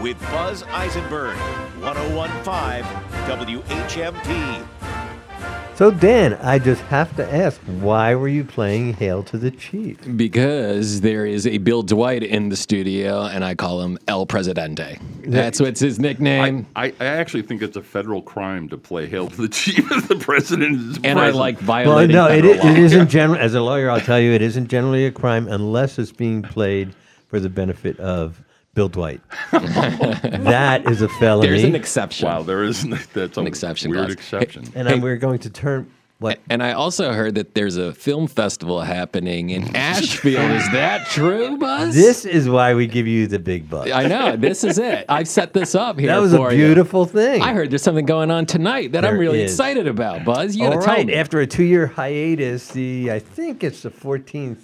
with Buzz Eisenberg, 1015 WHMP. So, Dan, I just have to ask, why were you playing Hail to the Chief? Because there is a Bill Dwight in the studio, and I call him El Presidente. That's what's his nickname. I, I actually think it's a federal crime to play Hail to the Chief if the president is and I present. like Well, violating no, it, federal i- it law. isn't general. As a lawyer, I'll tell you, it isn't generally a crime unless it's being played for the benefit of Bill Dwight. that is a felony. There's an exception. Wow, there is that's an exception Weird clause. exception. and Hey. we're going to turn what? And I also heard that there's a film festival happening in Ashfield. is that true, Buzz? This is why we give you the big bucks. I know. This is it. I've set this up here. That was a for you. beautiful thing. I heard there's something going on tonight that I'm really is. excited about, Buzz. You All gotta tell me. after a two-year hiatus, the I think it's the 14th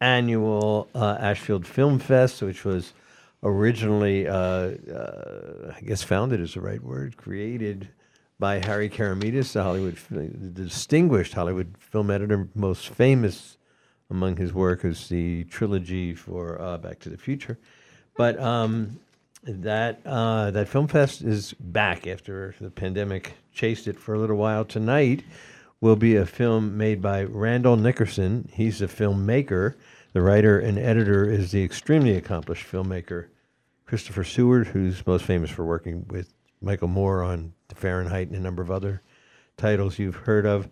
annual uh, Ashfield Film Fest, which was originally, uh, uh, I guess, founded is the right word, created by Harry Keramidas, the Hollywood, the distinguished Hollywood film editor, most famous among his work is the trilogy for uh, Back to the Future. But um, that uh, that film fest is back after the pandemic chased it for a little while. Tonight will be a film made by Randall Nickerson. He's a filmmaker. The writer and editor is the extremely accomplished filmmaker Christopher Seward, who's most famous for working with Michael Moore on Fahrenheit and a number of other titles you've heard of.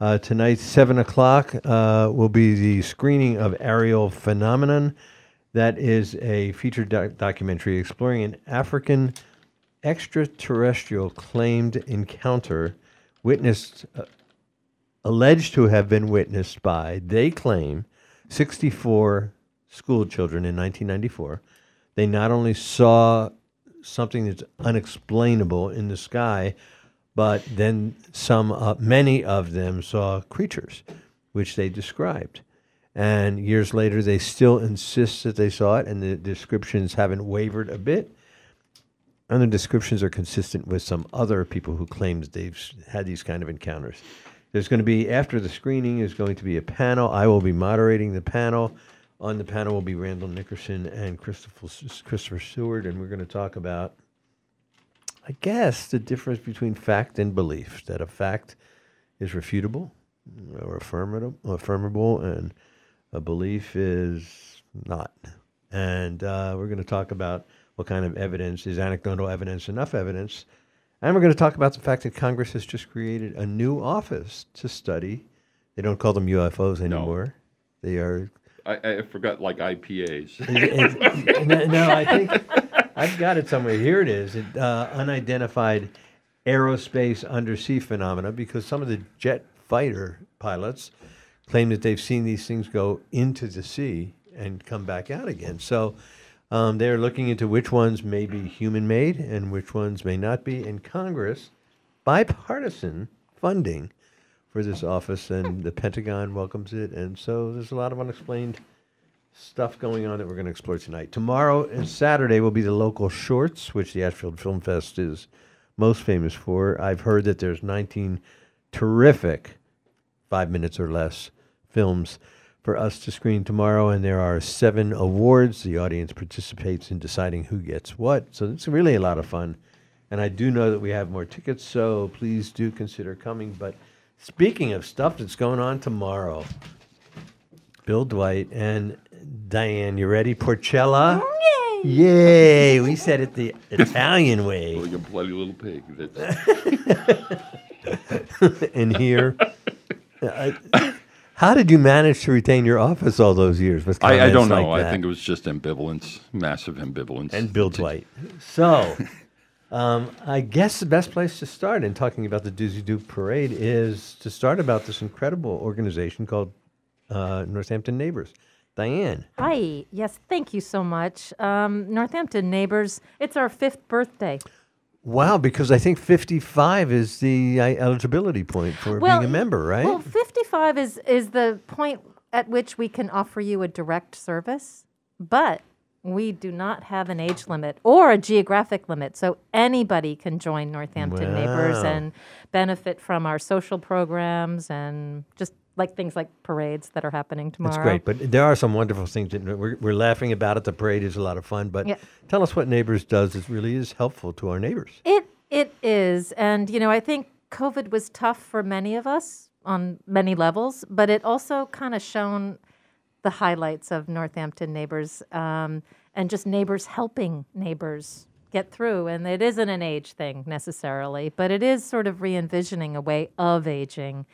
Uh, tonight, 7 o'clock, uh, will be the screening of Ariel Phenomenon. That is a feature doc- documentary exploring an African extraterrestrial claimed encounter witnessed, uh, alleged to have been witnessed by, they claim, 64 school children in 1994. They not only saw something that's unexplainable in the sky, but then some, uh, many of them saw creatures, which they described. And years later, they still insist that they saw it, and the descriptions haven't wavered a bit. And the descriptions are consistent with some other people who claim they've had these kind of encounters. There's going to be, after the screening, is going to be a panel. I will be moderating the panel. On the panel will be Randall Nickerson and Christopher, Christopher Seward, and we're going to talk about, I guess, the difference between fact and belief. That a fact is refutable or affirmable, affirmable and a belief is not. And uh, we're going to talk about what kind of evidence is anecdotal evidence enough evidence. And we're going to talk about the fact that Congress has just created a new office to study. They don't call them UFOs anymore. They are. I, I forgot like IPAs. no, no, I think I've got it somewhere. Here it is. It, uh, unidentified aerospace undersea phenomena because some of the jet fighter pilots claim that they've seen these things go into the sea and come back out again. So um, they're looking into which ones may be human made and which ones may not be. And Congress, bipartisan funding for this office, and the Pentagon welcomes it. And so there's a lot of unexplained stuff going on that we're going to explore tonight. Tomorrow and Saturday will be the local shorts, which the Ashfield Film Fest is most famous for. I've heard that there's 19 terrific five minutes or less films for us to screen tomorrow, and there are seven awards. The audience participates in deciding who gets what, so it's really a lot of fun. And I do know that we have more tickets, so please do consider coming. But speaking of stuff that's going on tomorrow, Bill Dwight and Diane, you ready? Porcella? Mm, yay! Yay! We said it the Italian way. like a bloody little pig. And here. I- how did you manage to retain your office all those years with I, I don't know. like I think it was just ambivalence, massive ambivalence. and Bill Dwight. So, um, I guess the best place to start in talking about the Doozy Doo Parade is to start about this incredible organization called uh, Northampton Neighbors. Diane, Hi. Yes, thank you so much. Um, Northampton Neighbors, it's our fifth birthday. Wow, because I think 55 is the uh, eligibility point for being a member, right? Well, 55 is, is the point at which we can offer you a direct service, but we do not have an age limit or a geographic limit. So anybody can join Northampton Neighbors and benefit from our social programs and just like things like parades that are happening tomorrow. That's great, but there are some wonderful things that we're, we're laughing about it. The parade is a lot of fun, but Yeah. tell us what Neighbors does. It really is helpful to our neighbors. It it is, and you know, I think COVID was tough for many of us on many levels, but it also kind of shown the highlights of Northampton neighbors um, and just neighbors helping neighbors get through. And it isn't an age thing necessarily, but it is sort of re envisioning a way of aging.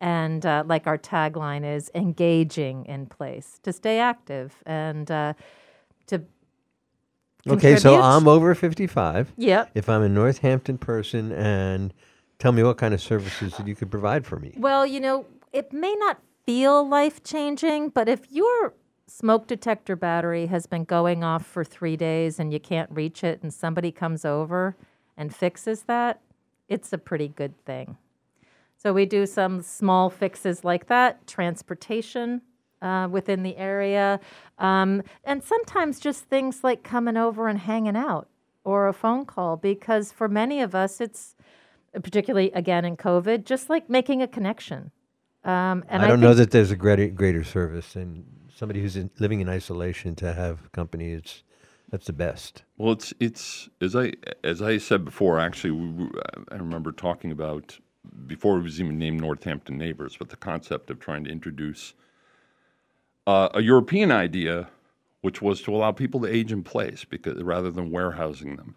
And uh, like our tagline is engaging in place to stay active and uh, to. Okay, so. I'm over 55. yeah If I'm a Northampton person, and tell me what kind of services that you could provide for me. Well, you know, it may not feel life changing, but if your smoke detector battery has been going off for three days and you can't reach it, and somebody comes over and fixes that, it's a pretty good thing. So we do some small fixes like that, transportation uh, within the area, um, and sometimes just things like coming over and hanging out or a phone call, because for many of us, it's particularly again in COVID, just like making a connection. Um, and I I, don't know think- that there's a greater, greater service than somebody who's in, living in isolation to have company. It's that's the best. Well, it's it's as I as I said before. Actually, we, we- I remember talking about before it was even named Northampton Neighbors, but the concept of trying to introduce uh, a European idea, which was to allow people to age in place because rather than warehousing them,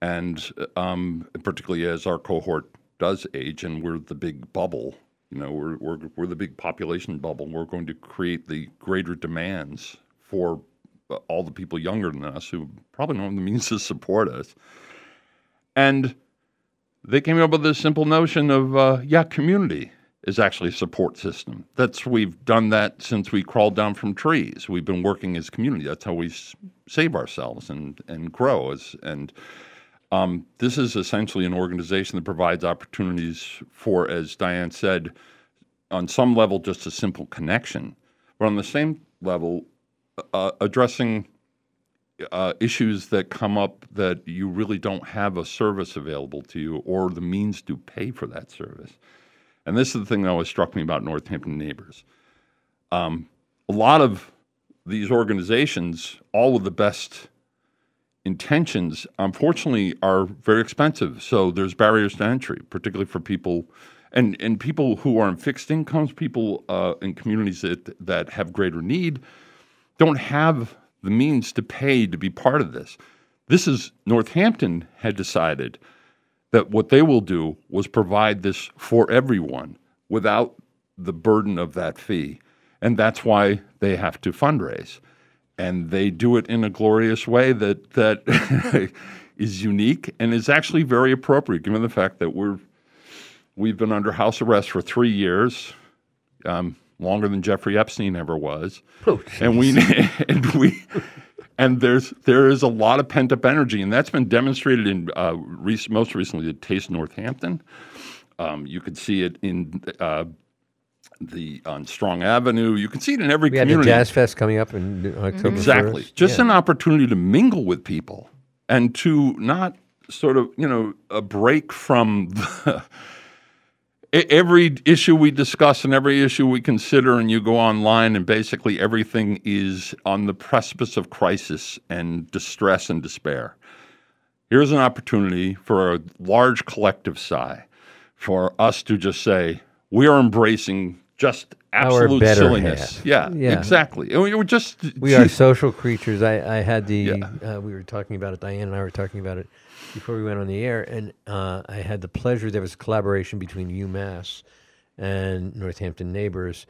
and um, particularly as our cohort does age, and we're the big bubble. You know, we're, we're, we're the big population bubble. We're going to create the greater demands for uh, all the people younger than us who probably don't have the means to support us. And they came up with this simple notion of, uh, yeah, community is actually a support system. That's we've done that since we crawled down from trees. We've been working as community. That's how we s- save ourselves and and grow. As and um, this is essentially an organization that provides opportunities for, as Diane said, on some level, just a simple connection, but on the same level, uh, addressing uh, issues that come up that you really don't have a service available to you or the means to pay for that service. And this is the thing that always struck me about Northampton Neighbors. Um, a lot of these organizations, all with the best intentions, unfortunately, are very expensive. So there's barriers to entry, particularly for people. And, and people who are on fixed incomes, people uh, in communities that, that have greater need, don't have the means to pay to be part of this. This is Northampton had decided that what they will do was provide this for everyone without the burden of that fee. And that's why they have to fundraise. And they do it in a glorious way that that is unique and is actually very appropriate given the fact that we're we've been under house arrest for three years, um, longer than Jeffrey Epstein ever was. and we and we and there's there is a lot of pent up energy, and that's been demonstrated in uh, rec- most recently at Taste Northampton. Um, you could see it in uh, the on Strong Avenue. You can see it in every We had the community. Jazz Fest coming up in October. Exactly. 1st. Just Yeah. an opportunity to mingle with people and to not sort of, you know, a break from the, every issue we discuss and every issue we consider, and you go online, and basically everything is on the precipice of crisis and distress and despair. Here's an opportunity for a large collective sigh for us to just say, we are embracing just absolute silliness. Yeah, Yeah. exactly. We were just We are social creatures. I, I had the, Yeah. uh, we were talking about it, Diane and I were talking about it before we went on the air, and uh, I had the pleasure, there was a collaboration between UMass and Northampton Neighbors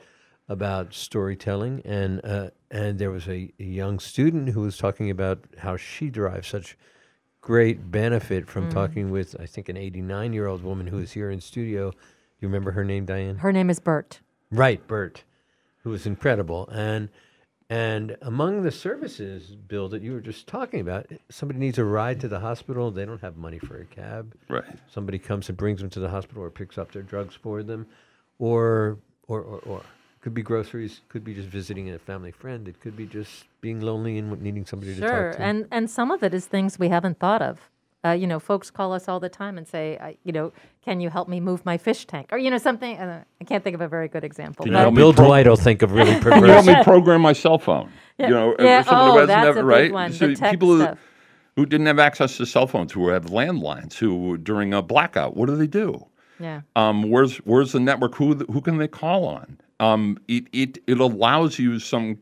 about storytelling, and, uh, and there was a, a young student who was talking about how she derives such great benefit from talking with, I think, an 89 year old woman who is here in studio. Do You remember her name, Diane? Her name is Bert. Right, Bert, who was incredible. And and among the services, Bill, that you were just talking about, somebody needs a ride to the hospital. They don't have money for a cab. Right. Somebody comes and brings them to the hospital or picks up their drugs for them, or or or, or. could be groceries. Could be just visiting a family friend. It could be just being lonely and needing somebody to talk to. Sure, and and some of it is things we haven't thought of. Uh, you know, folks call us all the time and say, I, you know, can you help me move my fish tank? Or, you know, something. Uh, I can't think of a very good example. Can you but- help Bill pro- Dwight will think of really Can you help me program my cell phone? Yeah. You know, Yeah, someone who oh, hasn't that's ever- a big right? one, the So tech people who, who didn't have access to cell phones, who have landlines, who during a blackout, what do they do? yeah. Um, where's where's the network? Who who can they call on? Um, it, it it allows you some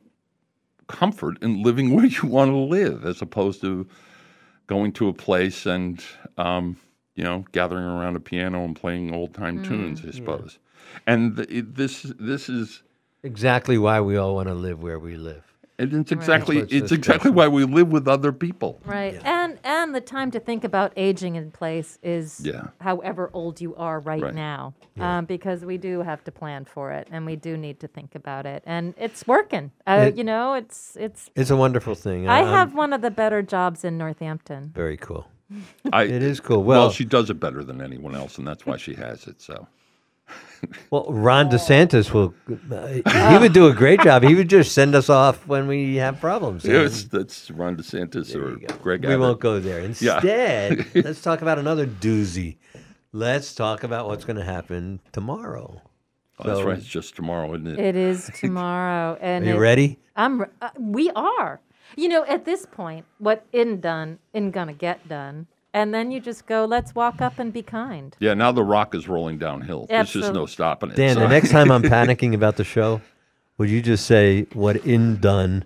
comfort in living where you want to live, as opposed to going to a place and um, you know gathering around a piano and playing old time tunes. I suppose. And th- this this is exactly why we all want to live where we live. And it's exactly That's what's so it's exactly why we live with other people. Right. And and the time to think about aging in place is Yeah. however old you are right, Right. now. Um, because we do have to plan for it and we do need to think about it. And it's working. Uh, It- you know, it's it's It's a wonderful thing. I I'm have one of the better jobs in Northampton. very cool. I, It is cool. well, Well, she does it better than anyone else, and that's why she has it. So. Well, Ron DeSantis will. Uh, he would do a great job. He would just send us off when we have problems. Yeah, it's, that's Ron DeSantis or Greg we won't go there. Instead, let's talk about another doozy. Let's talk about what's going to happen tomorrow. Oh, that's right. It's just tomorrow, isn't it? It is tomorrow, and Are you it- ready? I'm. Uh, we are. You know, at this point, what isn't done, isn't gonna get done, and then you just go. Let's walk up and be kind. Yeah, now the rock is rolling downhill. There's just no stopping it. Dan, So- the next time I'm panicking about the show, would you just say what in done?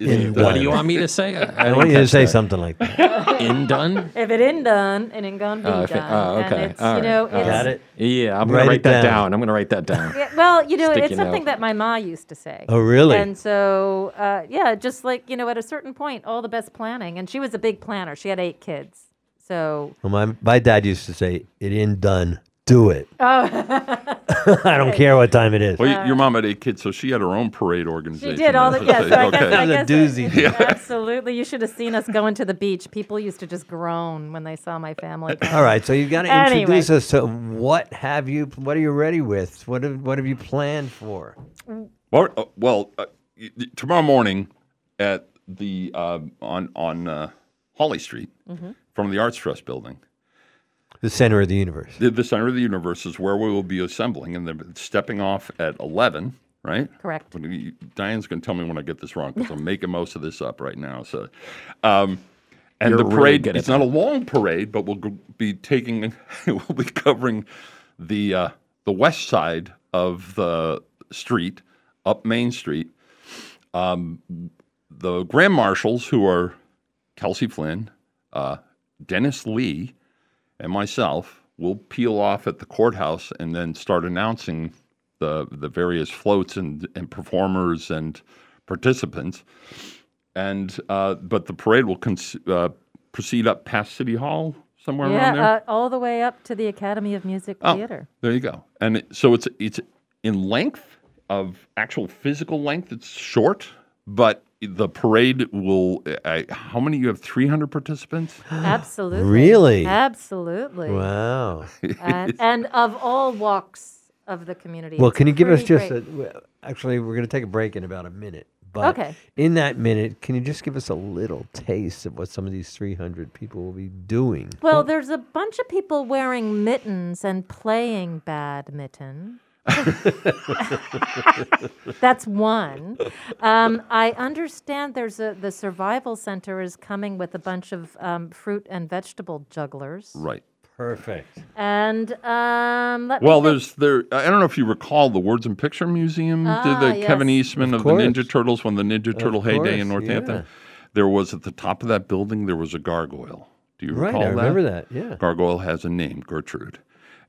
In What do you want me to say? I, I want you to say something like that. In done? If it in done, and ain't gonna be Oh, if it- done, oh, and okay. it's All you right. know, it's, Got it? Yeah, I'm gonna it write that down. down. I'm gonna write that down. Yeah, well, you know, Sticky it's something note. that my ma used to say. Oh, really? And so, uh, yeah, just like you know, at a certain point, all the best planning, and she was a big planner. She had eight kids, so Well, my, my dad used to say, it in done, do it. Oh. I don't care what time it is. well, y- your mom had eight kids, so she had her own parade organization. she organization. did all the then. yeah. So I okay. guess, I That guess was a doozy. it- absolutely. You should have seen us going to the beach. People used to just groan when they saw my family. All right, so you've got to Anyway. introduce us to what have you, what are you ready with? What have, what have you planned for? Well, uh, well uh, y- y- tomorrow morning at the uh, on on uh, Hawley Street, Mm-hmm. from the Arts Trust building, The center of the universe. the, the center of the universe is where we will be assembling, and they're stepping off at eleven. Right. Correct. When Diane's going to tell me when I get this wrong because I'm making most of this up right now. So, um, and You're the parade, good at it's not a long parade, but we'll be taking, we'll be covering the, uh, the west side of the street, up Main Street. Um, the Grand Marshals, who are Kelsey Flynn, uh, Dennis Lee, and myself, will peel off at the courthouse and then start announcing the the various floats and, and performers and participants. And uh, but the parade will cons- uh, proceed up past City Hall somewhere around there. Yeah, uh, all the way up to the Academy of Music Oh, Theater. There you go. And it, so it's it's in length of actual physical length. It's short, but the parade will. I, how many? You have three hundred participants. Absolutely. Really? Absolutely. Wow. And, and of all walks of the community. Well, can you give us just a, actually, we're going to take a break in about a minute. But Okay. in that minute, can you just give us a little taste of what some of these 300 people will be doing? Well, there's a bunch of people wearing mittens and playing badminton. That's one. Um, I understand there's a the survival center is coming with a bunch of um, fruit and vegetable jugglers. Right. Perfect. And um, let Well, think. there's there. I don't know if you recall the Words and Picture Museum Ah, did the Kevin. Eastman of, Of the Ninja. Turtles when the Ninja Turtle heyday in Northampton. yeah. There was at the top of that building there was a gargoyle. Do you recall Right, recall I remember that. Yeah. Gargoyle has a name, Gertrude,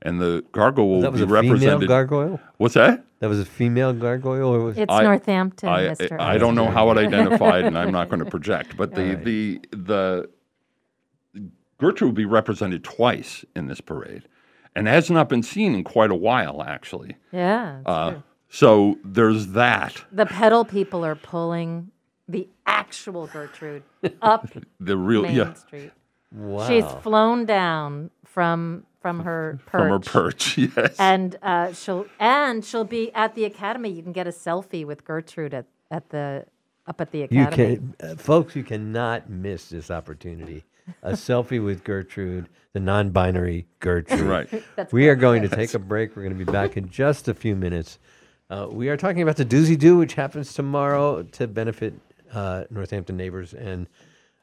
and the gargoyle will That was be a female represented. gargoyle? What's that? That was a female gargoyle? Or was it's I- Northampton, I, Mr. I don't know how it identified, and I'm not going to project. But the, the the Gertrude will be represented twice in this parade, and has not been seen in quite a while, actually. Yeah. it's Uh, true. so there's that. The pedal people are pulling the actual Gertrude up The real Main yeah Street. wow. She's flown down from from her perch. from her perch. Yes. And uh, she'll and she'll be at the academy. You can get a selfie with Gertrude at, at the up at the academy. You academy. can, uh, folks, you cannot miss this opportunity. A selfie with Gertrude, the non-binary Gertrude. Right. That's we are going to take a break. We're going to be back in just a few minutes. Uh, we are talking about the Doozy Do, which happens tomorrow to benefit uh, Northampton neighbors, and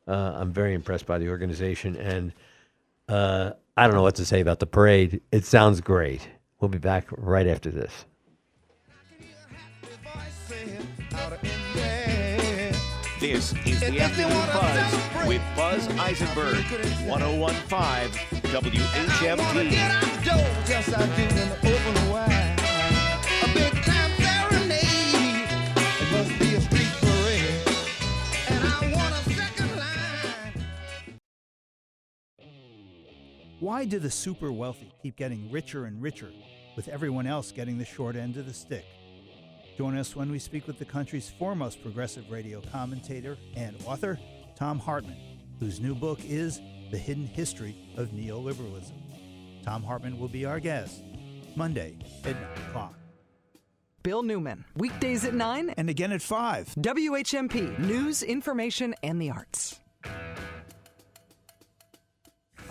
uh, I'm very impressed by the organization. And uh, I don't know what to say about the parade. It sounds great. We'll be back right after this. This is the Afternoon Buzz with Buzz Eisenberg, 1015 WHMP. Why do the super wealthy keep getting richer and richer, with everyone else getting the short end of the stick? Join us when we speak with the country's foremost progressive radio commentator and author, Thom Hartmann, whose new book is The Hidden History of Neoliberalism. Thom Hartmann will be our guest Monday at 9 o'clock. Bill Newman, weekdays at 9, And again at 5. WHMP, news, information, and the arts.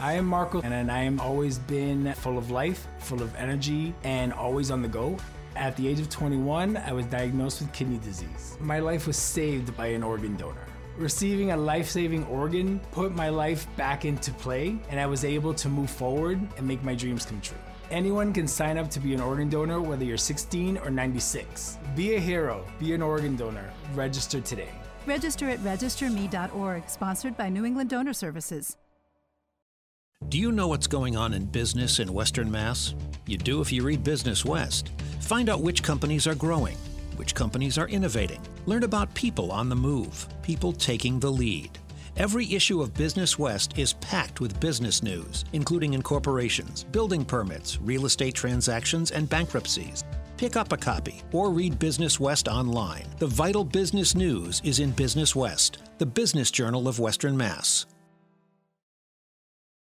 I am Marco, and I am always been full of life, full of energy, and always on the go. At the age of 21, I was diagnosed with kidney disease. My life was saved by an organ donor. Receiving a life saving organ put my life back into play, and I was able to move forward and make my dreams come true. Anyone can sign up to be an organ donor, whether you're 16 or 96. Be a hero, be an organ donor. Register today. Register at registerme.org, sponsored by New England Donor Services. Do you know what's going on in business in Western Mass? You do if you read Business West. Find out which companies are growing, which companies are innovating. Learn about people on the move, people taking the lead. Every issue of Business West is packed with business news, including incorporations, building permits, real estate transactions, and bankruptcies. Pick up a copy or read Business West online. The vital business news is in Business West, the business journal of Western Mass.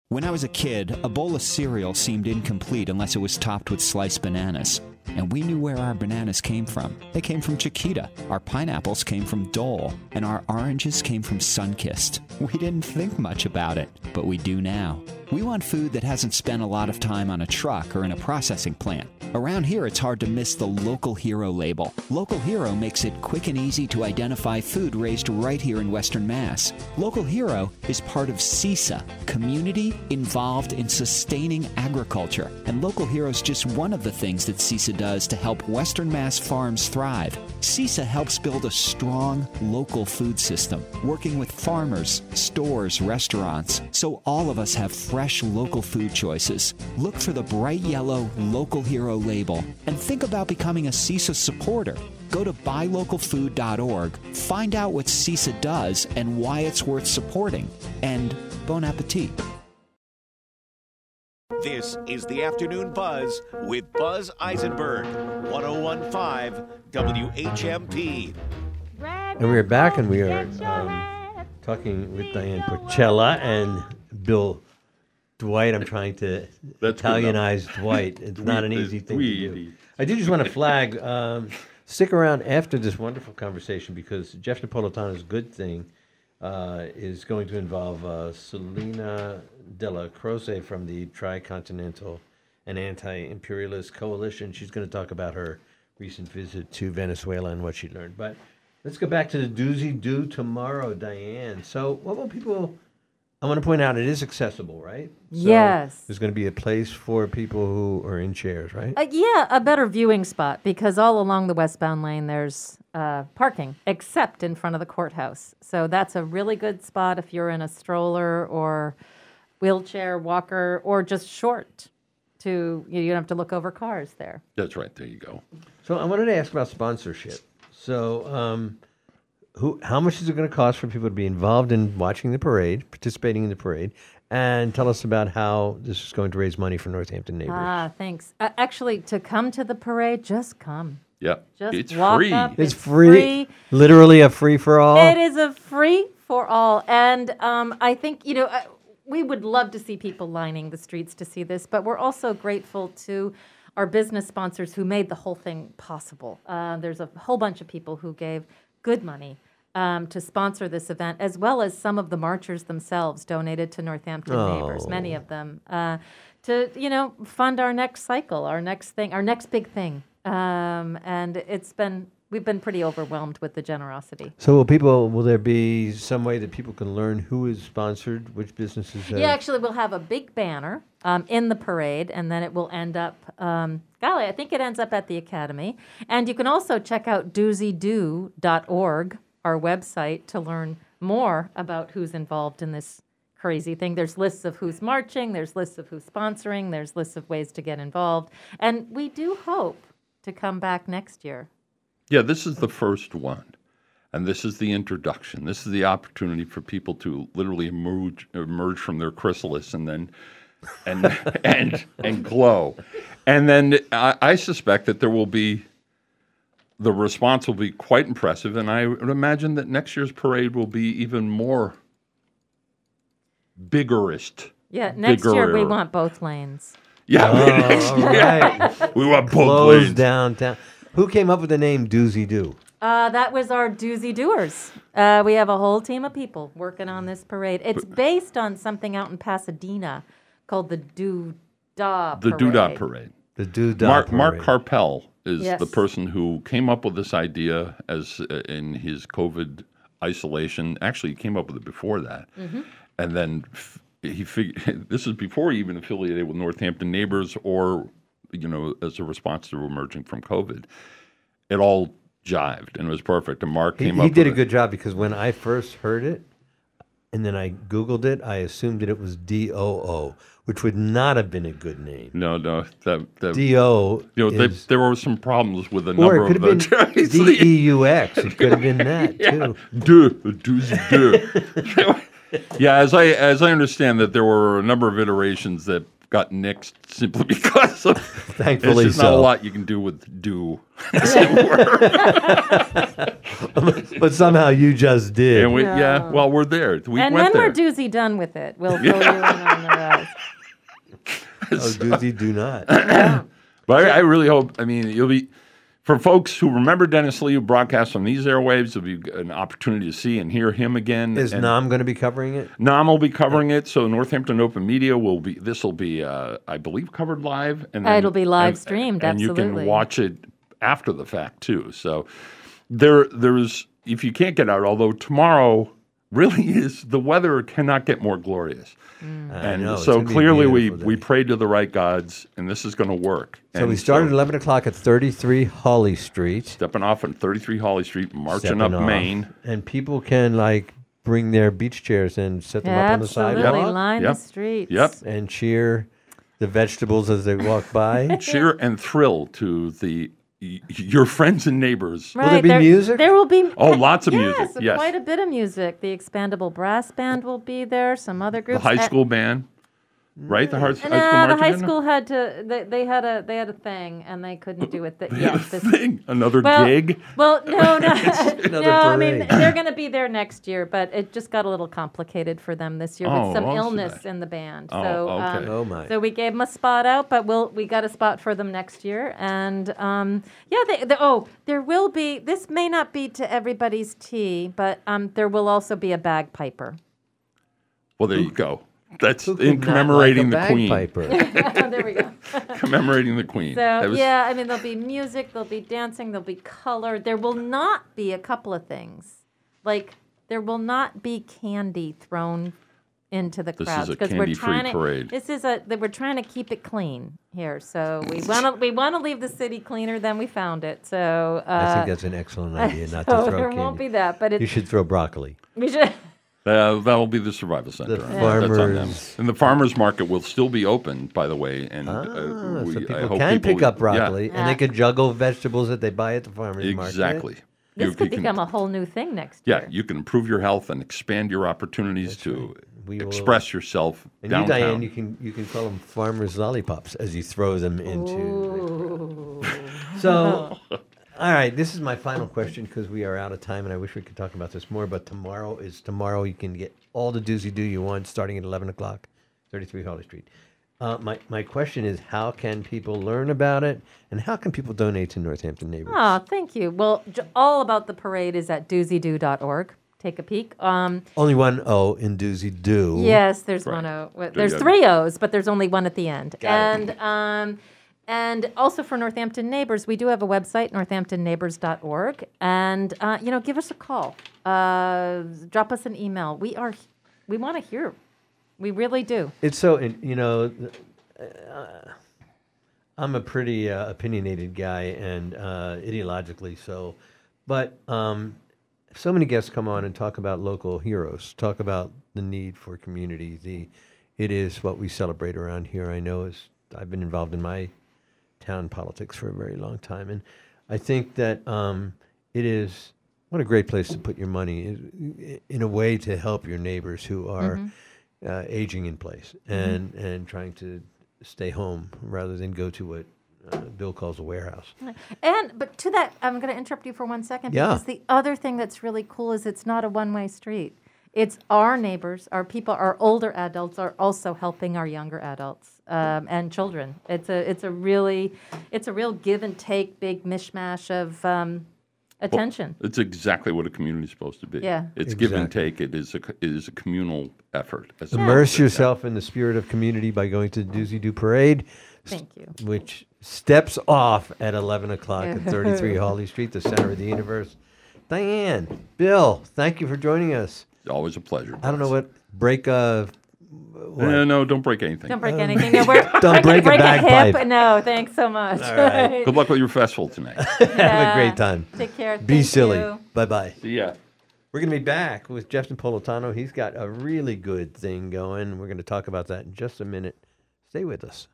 When I was a kid, a bowl of cereal seemed incomplete unless it was topped with sliced bananas. And we knew where our bananas came from. They came from Chiquita, our pineapples came from Dole, and our oranges came from Sunkist. We didn't think much about it, but we do now. We want food that hasn't spent a lot of time on a truck or in a processing plant. Around here, it's hard to miss the Local Hero label. Local Hero makes it quick and easy to identify food raised right here in Western Mass. Local Hero is part of CISA, Community Involved in Sustaining Agriculture. And Local Hero is just one of the things that CISA does to help Western Mass farms thrive. CISA helps build a strong local food system, working with farmers, stores, restaurants, so all of us have fresh local food choices. Look for the bright yellow Local Hero label and think about becoming a CISA supporter. Go to buylocalfood.org, find out what CISA does and why it's worth supporting, and bon appetit. This is the Afternoon Buzz with Buzz Eisenberg, 1015 WHMP. And we are back, and we are um, talking with Diane Porcella and Bill Dwight. I'm trying to That's Italianize Dwight. It's not an easy thing to do. I do just want to flag. Um, stick around after this wonderful conversation because Jeff Napolitano's good thing uh, is going to involve uh, Celina Della Croce from the Tricontinental and Anti-Imperialist Coalition. She's going to talk about her recent visit to Venezuela and what she learned. But let's go back to the doozy do tomorrow, Diane. So, what will people? I want to point out it is accessible, right? So Yes. There's going to be a place for people who are in chairs, right? Uh, yeah, a better viewing spot because all along the westbound lane there's uh, parking, except in front of the courthouse. So that's a really good spot if you're in a stroller or wheelchair, walker, or just short. To you don't have to look over cars there. That's right. There you go. So I wanted to ask about sponsorship. So, um, who, how much is it going to cost for people to be involved in watching the parade, participating in the parade, and tell us about how this is going to raise money for Northampton neighbors? Ah, thanks. Uh, actually, to come to the parade, just come. Yeah. Just it's walk free. up. it's it's free, free. literally a free for all. It is a free for all, and um, I think you know uh, we would love to see people lining the streets to see this, but we're also grateful to our business sponsors who made the whole thing possible. Uh, there's a whole bunch of people who gave good money um, to sponsor this event, as well as some of the marchers themselves donated to Northampton Neighbors, many Oh. of them, uh, to you know fund our next cycle, our next thing, our next big thing. Um, and it's been we've been pretty overwhelmed with the generosity. So will people? Will there be some way that people can learn who is sponsored, which businesses? Have? Yeah, actually, we'll have a big banner um, in the parade, and then it will end up. Um, golly, I think it ends up at the academy. And you can also check out doozydo.org, our website, to learn more about who's involved in this crazy thing. There's lists of who's marching. There's lists of who's sponsoring. There's lists of ways to get involved, and we do hope to come back next year. Yeah, this is the first one. And this is the introduction. This is the opportunity for people to literally emerge, emerge from their chrysalis and then and and and glow. And then I, I suspect that there will be the response will be quite impressive. And I would imagine that next year's parade will be even more biggerist. Yeah, next year we want both lanes. Yeah, Oh, next year. right. we want both Close lanes. downtown. Who came up with the name Doozy Doo? Uh, that was our doozy doers. Uh, we have a whole team of people working on this parade. It's based on something out in Pasadena called the Doo Dah the Parade. Doodah Parade. The Doodah Mark Mark Parade. Carpel is Yes. the person who came up with this idea as uh, in his COVID isolation. Actually, he came up with it before that, Mm-hmm. and then f- he figured this is before he even affiliated with Northampton Neighbors or you know as a response to emerging from COVID. It all jived and it was perfect. And Mark came he up. He did a good job because when I first heard it, and then I Googled it, I assumed that it was D O O, which would not have been a good name. No, no, that, that D O. You know, they, there were some problems with a number it of the D E U X. It could have been that yeah. too. Do doozy do. yeah, as I as I understand that there were a number of iterations that got nixed simply because of Thankfully there's just not a lot you can do with do, as it were. but somehow you just did. And we, yeah, well, we're there. We and went when there. we're doozy done with it, we'll fill you in on the rest. oh, doozy, do not. But I, I really hope. I mean, you'll be for folks who remember Dennis Lee, who broadcast on these airwaves. There'll be an opportunity to see and hear him again. Is and NOM going to be covering it? NOM will be covering it. So Northampton Open Media will be. This will be, uh, I believe, covered live. And It'll be live and- streamed, and you can watch it after the fact too. So there, there's if you can't get out, although tomorrow really is the weather cannot get more glorious. Mm. I And know, so gonna be a clearly we, beautiful we prayed to the right gods, and this is going to work. So And we started at 11 o'clock at 33 Hawley Street. stepping off on 33 Hawley Street, marching stepping up off, Main. And people can like bring their beach chairs and set them up on the Absolutely, sidewalk line Yep. the streets. Yep. and cheer the vegetables as they walk by. Cheer and thrill to the y- your friends and neighbors. Right, there be music? There will be. Oh, lots of yes, music, yes. quite a bit of music. The Expandable Brass Band will be there. Some other groups. The high school band, right? The high, high Nah, school the high school had to. They, they had a they had a thing, and they couldn't do it. Th- They yeah, had a this- thing, another well, gig. Well, no, no, no. I mean, they're going to be there next year, but it just got a little complicated for them this year Oh, with some well, I see illness in the band. Oh, so, okay. um, Oh, my. So we gave them a spot out, but we'll we got a spot for them next year, and um, yeah, they, they, oh, there will be. This may not be to everybody's tea, but um, there will also be a bagpiper. Well, there you go. That's in commemorating like the queen. bagpiper? there we go. commemorating the queen. So was- yeah, I mean there'll be music, there'll be dancing, there'll be color. There will not be a couple of things. Like there will not be candy thrown into the This is crowds a because we're candy-free trying to parade. this is a we're trying to keep it clean here. So we want to we want to leave the city cleaner than we found it. So uh, I think that's an excellent idea not so to throw there candy. won't be that, but you should throw broccoli. we should Uh, that will be the survival center. The That's on them. farmers- And the farmers market will still be open, by the way. And Ah, uh, we, so I people hope can people, pick up yeah, broccoli and Yeah. they could juggle vegetables that they buy at the farmer's market. exactly. this You- could you can- become a whole new thing next Yeah, year. Yeah, you can improve your health and expand your opportunities to We will- express yourself And downtown. you, Diane, you can you can call them farmers lollipops as you throw them into. Ooh. So, all right, this is my final question because we are out of time, and I wish we could talk about this more. But tomorrow is tomorrow. You can get all the doozy do you want starting at eleven o'clock, thirty three Hawley Street. Uh, my, my question is how can people learn about it and how can people donate to Northampton Neighbors? Oh, thank you. Well, j- all about the parade is at doozydo.org. Take a peek. Um, Only one O in Doozy Do. Yes, there's Right. one O. Well, There's three O's, but there's only one at the end. Got it. and um, and also for Northampton Neighbors, we do have a website, northamptonneighbors.org, and uh, you know, give us a call, uh, drop us an email. We are, we want to hear. We really do. It's so, you know, uh, I'm a pretty uh, opinionated guy and uh, ideologically so, but um, so many guests come on and talk about local heroes, talk about the need for community. The it is what we celebrate around here. I know is I've been involved in my town politics for a very long time, and I think that um, it is what a great place to put your money in a way to help your neighbors who are Mhm. uh, aging in place Mhm. and and trying to stay home rather than go to what uh, Bill calls a warehouse. And but to that, I'm going to interrupt you for one second Yeah. because the other thing that's really cool is it's not a one-way street. It's our neighbors, our people, our older adults are also helping our younger adults um, and children. It's a it's a really it's a real give and take, big mishmash of um, attention. It's exactly what a community is supposed to be. Yeah. It's give and take. It is a it is a communal effort. as Immerse opposed to- yourself in the spirit of community by going to the Doozy Doo Parade. Thank you. Which steps off at 11 o'clock at 33 Hawley Street, the center of the universe. Diane, Bill, thank you for joining us. It's always a pleasure. I don't know what break a. what? No, no, don't break anything. Don't break um, anything. No, we're, Don't break, break a a, hip. No, thanks so much. All right. Good luck with your festival tonight. Have a great time. Take care. Be Thank silly. you. Bye bye. See ya. We're going to be back with Justin Napolitano. He's got a really good thing going. We're going to talk about that in just a minute. Stay with us.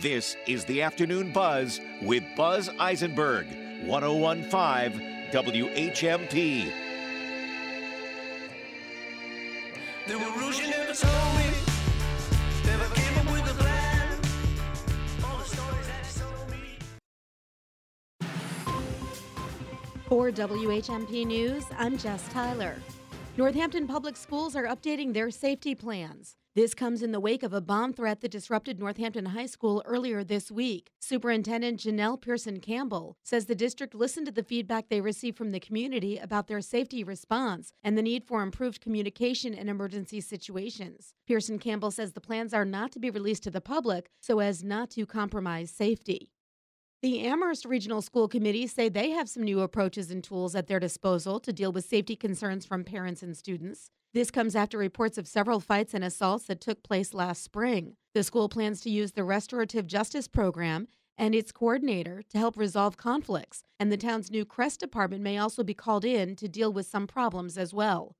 This is the Afternoon Buzz with Buzz Eisenberg, 1015 WHMP. The rules never told me. Never came up with a plan. All the stories that you told me. For WHMP News, I'm Jess Tyler. Northampton Public Schools are updating their safety plans. This comes in the wake of a bomb threat that disrupted Northampton High School earlier this week. Superintendent Janelle Pearson Campbell says the district listened to the feedback they received from the community about their safety response and the need for improved communication in emergency situations. Pearson Campbell says the plans are not to be released to the public so as not to compromise safety. The Amherst Regional School Committee say they have some new approaches and tools at their disposal to deal with safety concerns from parents and students. This comes after reports of several fights and assaults that took place last spring. The school plans to use the Restorative Justice Program and its coordinator to help resolve conflicts, and the town's new CRESS Department may also be called in to deal with some problems as well.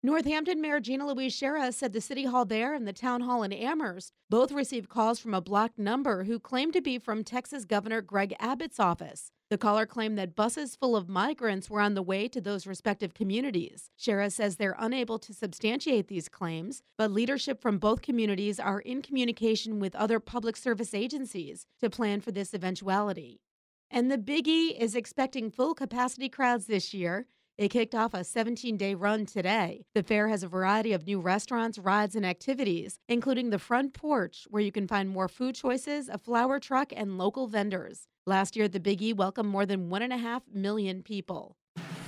Northampton Mayor Gina Louise Sciarra said the City Hall there and the Town Hall in Amherst both received calls from a blocked number who claimed to be from Texas Governor Greg Abbott's office. The caller claimed that buses full of migrants were on the way to those respective communities. Sciarra says they're unable to substantiate these claims, but leadership from both communities are in communication with other public service agencies to plan for this eventuality. And the Biggie is expecting full capacity crowds this year. It kicked off a 17 day run today. The fair has a variety of new restaurants, rides, and activities, including the front porch, where you can find more food choices, a flower truck, and local vendors. Last year, the Big E welcomed more than 1.5 million people.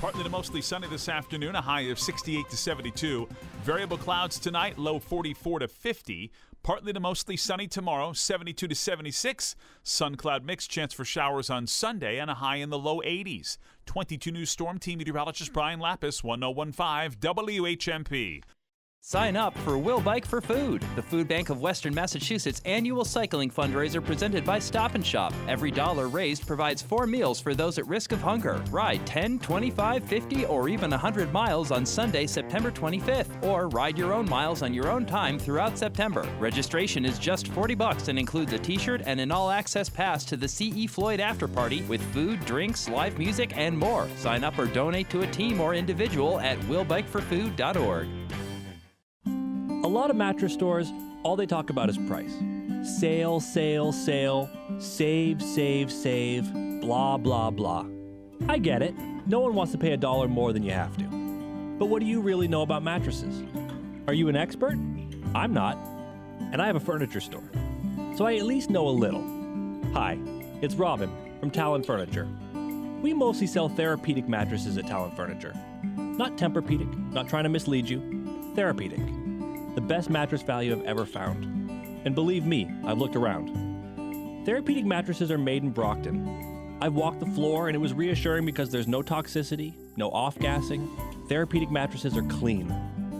Partly to mostly sunny this afternoon, a high of 68 to 72. Variable clouds tonight, low 44 to 50. Partly to mostly sunny tomorrow, 72 to 76. Sun cloud mix, chance for showers on Sunday, and a high in the low 80s. 22 News Storm Team meteorologist Brian Lapis, 1015 WHMP. Sign up for Will Bike for Food, the Food Bank of Western Massachusetts annual cycling fundraiser presented by Stop and Shop. Every dollar raised provides four meals for those at risk of hunger. Ride 10, 25, 50, or even 100 miles on Sunday, September 25th, or ride your own miles on your own time throughout September. Registration is just 40 bucks and includes a t-shirt and an all-access pass to the CE Floyd after party with food, drinks, live music, and more. Sign up or donate to a team or individual at willbikeforfood.org. A lot of mattress stores, all they talk about is price. Sale, sale, sale, save, save, save, blah, blah, blah. I get it. No one wants to pay a dollar more than you have to. But what do you really know about mattresses? Are you an expert? I'm not, and I have a furniture store. So I at least know a little. Hi, it's Robin from Talon Furniture. We mostly sell Therapedic mattresses at Talon Furniture. Not Tempur-Pedic, not trying to mislead you. Therapedic. The best mattress value I've ever found. And believe me, I've looked around. Therapedic mattresses are made in Brockton. I've walked the floor and it was reassuring because there's no toxicity, no off gassing. Therapedic mattresses are clean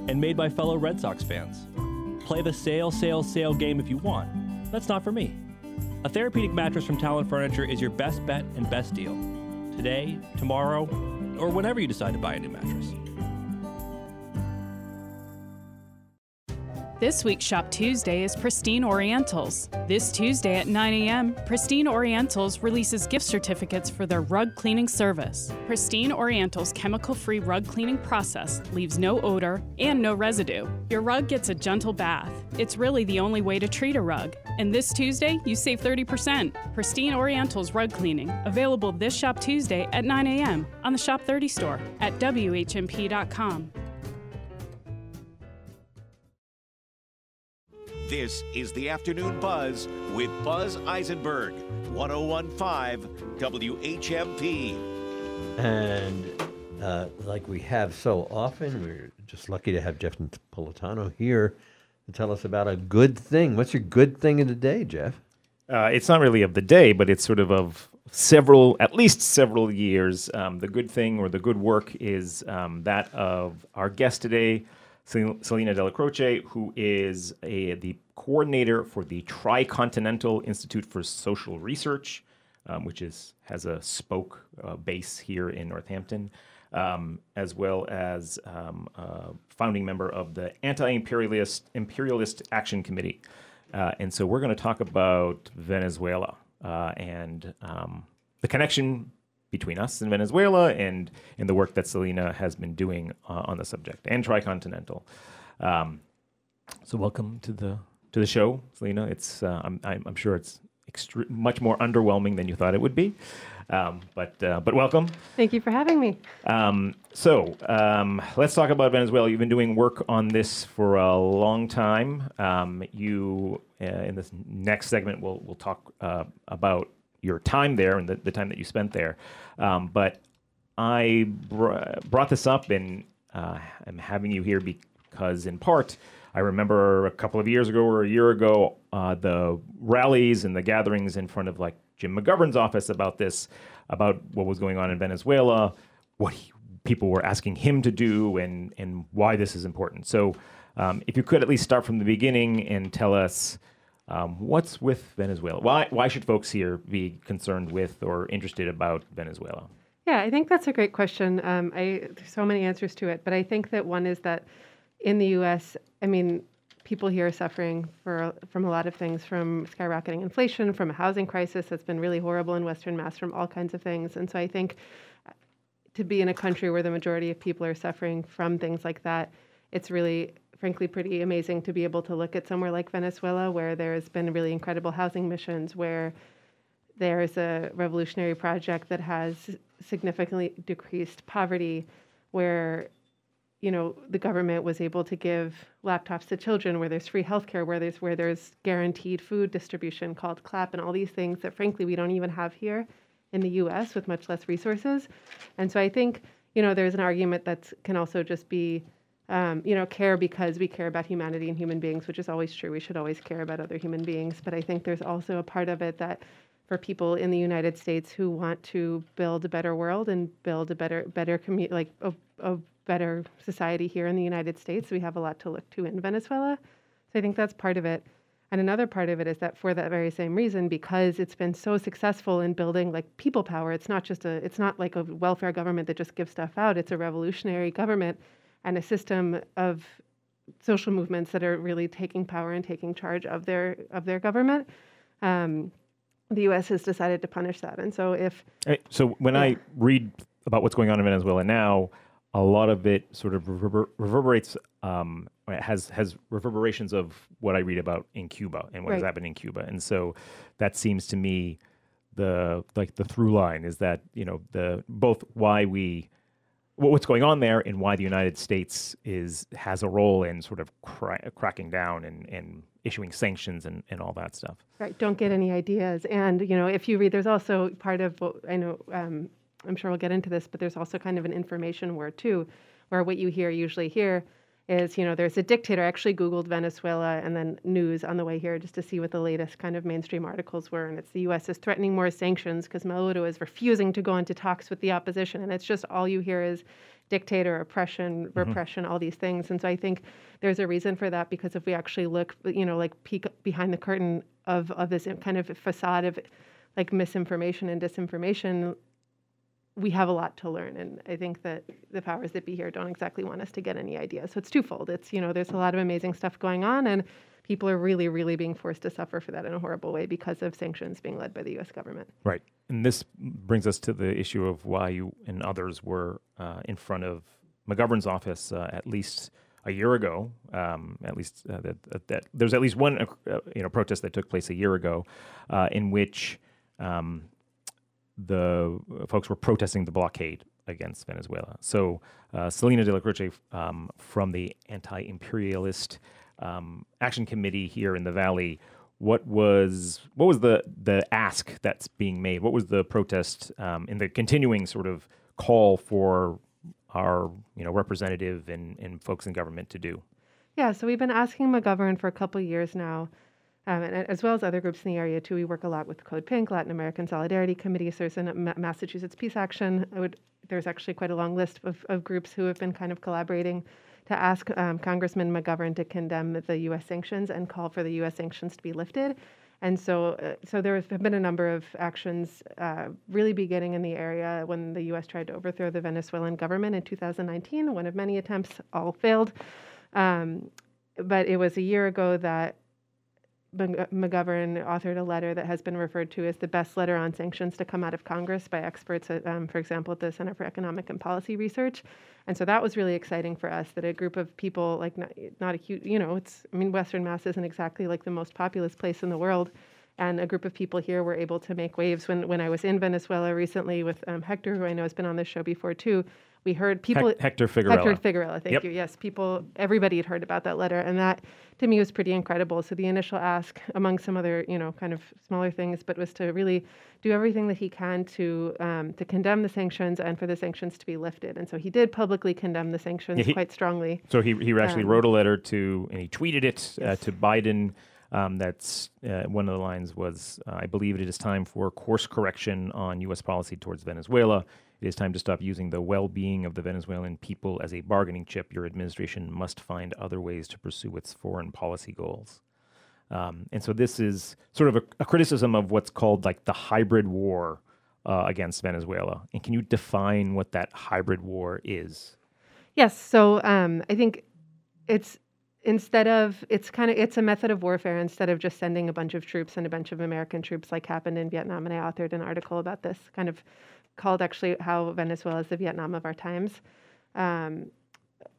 and made by fellow Red Sox fans. Play the sale, sale, sale game if you want. That's not for me. A Therapedic mattress from Talon Furniture is your best bet and best deal. Today, tomorrow, or whenever you decide to buy a new mattress. This week's Shop Tuesday is Pristine Orientals. This Tuesday at 9 a.m., Pristine Orientals releases gift certificates for their rug cleaning service. Pristine Orientals' chemical free rug cleaning process leaves no odor and no residue. Your rug gets a gentle bath. It's really the only way to treat a rug. And this Tuesday, you save 30%. Pristine Orientals Rug Cleaning, available this Shop Tuesday at 9 a.m. on the Shop 30 store at WHMP.com. This is the Afternoon Buzz with Buzz Eisenberg, 1015 WHMP. And uh, like we have so often, we're just lucky to have Jeff Napolitano here to tell us about a good thing. What's your good thing of the day, Jeff? Uh, it's not really of the day, but it's sort of of several, at least several years. Um, the good thing or the good work is um, that of our guest today, Sel- Celina Della Croce, who is a, the coordinator for the Tricontinental Institute for Social Research, um, which is has a spoke uh, base here in Northampton, um, as well as um, a founding member of the Anti-Imperialist Imperialist Action Committee. Uh, and so we're going to talk about Venezuela uh, and um, the connection between us and Venezuela and, in the work that Celina has been doing uh, on the subject and Tricontinental. Um, so welcome to the to the show, Celina. It's uh, I'm, I'm sure it's extre- much more underwhelming than you thought it would be, um, but uh, but welcome. Thank you for having me. Um, so um, let's talk about Venezuela. You've been doing work on this for a long time. Um, you uh, in this next segment, we'll we'll talk uh, about your time there and the, the time that you spent there. Um, but I br- brought this up, and uh, I'm having you here because, in part, I remember a couple of years ago or a year ago, uh, the rallies and the gatherings in front of like Jim McGovern's office about this, about what was going on in Venezuela, what he, people were asking him to do, and and why this is important. So, um, if you could at least start from the beginning and tell us. Um, what's with Venezuela? Why why should folks here be concerned with or interested about Venezuela? Yeah, I think that's a great question. Um, I there's so many answers to it, but I think that one is that in the U.S., I mean, people here are suffering for from a lot of things, from skyrocketing inflation, from a housing crisis that's been really horrible in Western Mass, from all kinds of things. And so I think uh, to be in a country where the majority of people are suffering from things like that, it's really frankly pretty amazing to be able to look at somewhere like Venezuela where there's been really incredible housing missions where there's a revolutionary project that has significantly decreased poverty where you know the government was able to give laptops to children where there's free healthcare where there's where there's guaranteed food distribution called CLAP and all these things that frankly we don't even have here in the US with much less resources. And so I think you know there's an argument that can also just be um, you know, care because we care about humanity and human beings, which is always true. We should always care about other human beings. But I think there's also a part of it that for people in the United States who want to build a better world and build a better, better community, like a, a better society here in the United States, we have a lot to look to in Venezuela. So I think that's part of it. And another part of it is that for that very same reason, because it's been so successful in building like people power, it's not just a, it's not like a welfare government that just gives stuff out. It's a revolutionary government and a system of social movements that are really taking power and taking charge of their of their government. Um, the U.S. has decided to punish that, and so if Right, So when I read about what's going on in Venezuela now, a lot of it sort of reverber- reverberates, um, has has reverberations of what I read about in Cuba and what has happened in Cuba, and so that seems to me the like the through line is that you know the both why we what's going on there and why the United States is has a role in sort of cra- cracking down and, and issuing sanctions and, and all that stuff. Right. Don't get any ideas. And, you know, if you read, there's also part of I know, um, I'm sure we'll get into this, but there's also kind of an information war too, where what you hear usually here is, you know, there's a dictator. I actually Googled Venezuela and then news on the way here just to see what the latest kind of mainstream articles were. And it's the U.S. is threatening more sanctions because Maduro is refusing to go into talks with the opposition. And it's just all you hear is dictator, oppression, mm-hmm. repression, all these things. And so I think there's a reason for that because if we actually look, you know, like peek behind the curtain of, of this kind of facade of like misinformation and disinformation, we have a lot to learn. And I think that the powers that be here don't exactly want us to get any ideas. So it's twofold. It's, you know, there's a lot of amazing stuff going on and people are really, really being forced to suffer for that in a horrible way because of sanctions being led by the US government. Right. And this brings us to the issue of why you and others were uh, in front of McGovern's office uh, at least a year ago. Um, at least uh, that, that, there's at least one uh, you know protest that took place a year ago, uh, in which um, the folks were protesting the blockade against Venezuela. So uh, Celina Della Croce um, from the anti-imperialist um, action committee here in the Valley. What was what was the the ask that's being made? What was the protest um, in the continuing sort of call for our you know representative and, and folks in government to do? Yeah, so we've been asking McGovern for a couple years now, um, and as well as other groups in the area too. We work a lot with Code Pink, Latin American Solidarity Committee. So there's a Ma- Massachusetts Peace Action. Would there's actually quite a long list of, of groups who have been kind of collaborating to ask um, Congressman McGovern to condemn the U.S. sanctions and call for the U.S. sanctions to be lifted. And so, uh, so there have been a number of actions uh, really beginning in the area when the U.S. tried to overthrow the Venezuelan government in 2019. One of many attempts, all failed. Um, but it was a year ago that McGovern authored a letter that has been referred to as the best letter on sanctions to come out of Congress by experts, at, um, for example, at the Center for Economic and Policy Research. And so that was really exciting for us that a group of people, like not, not a huge, you know, it's, I mean, Western Mass isn't exactly like the most populous place in the world. And a group of people here were able to make waves. When, when I was in Venezuela recently with um, Hector, who I know has been on this show before too, we heard people. Hec- Hector Figueroa. Hector Figueroa, thank Yep. you. Yes, people, everybody had heard about that letter, and that to me was pretty incredible. So the initial ask, among some other, you know, kind of smaller things, but was to really do everything that he can to um, to condemn the sanctions and for the sanctions to be lifted. And so he did publicly condemn the sanctions Yeah, he- quite strongly. So he he actually Um, wrote a letter to and he tweeted it uh, to Biden. Um, that's uh, one of the lines was, uh, "I believe it is time for course correction on U.S. policy towards Venezuela. It is time to stop using the well-being of the Venezuelan people as a bargaining chip. Your administration must find other ways to pursue its foreign policy goals." Um, and so this is sort of a, a criticism of what's called like the hybrid war uh, against Venezuela. And can you define what that hybrid war is? Yes. So um, I think it's instead of it's kind of it's a method of warfare instead of just sending a bunch of troops and a bunch of American troops like happened in Vietnam. And I authored an article about this, kind of called actually how Venezuela is the Vietnam of our times. Um,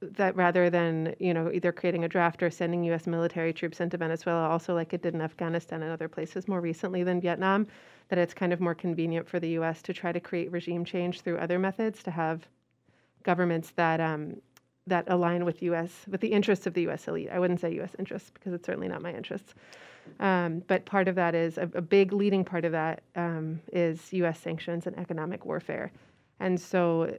that rather than you know either creating a draft or sending U.S. military troops into Venezuela, also like it did in Afghanistan and other places more recently than Vietnam, that it's kind of more convenient for the U.S. to try to create regime change through other methods to have governments that um, that align with U.S. with the interests of the U.S. elite. I wouldn't say U.S. interests because it's certainly not my interests. Um, but part of that is a, a big leading part of that um, is U.S. sanctions and economic warfare, and so